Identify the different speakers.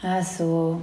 Speaker 1: Ah, also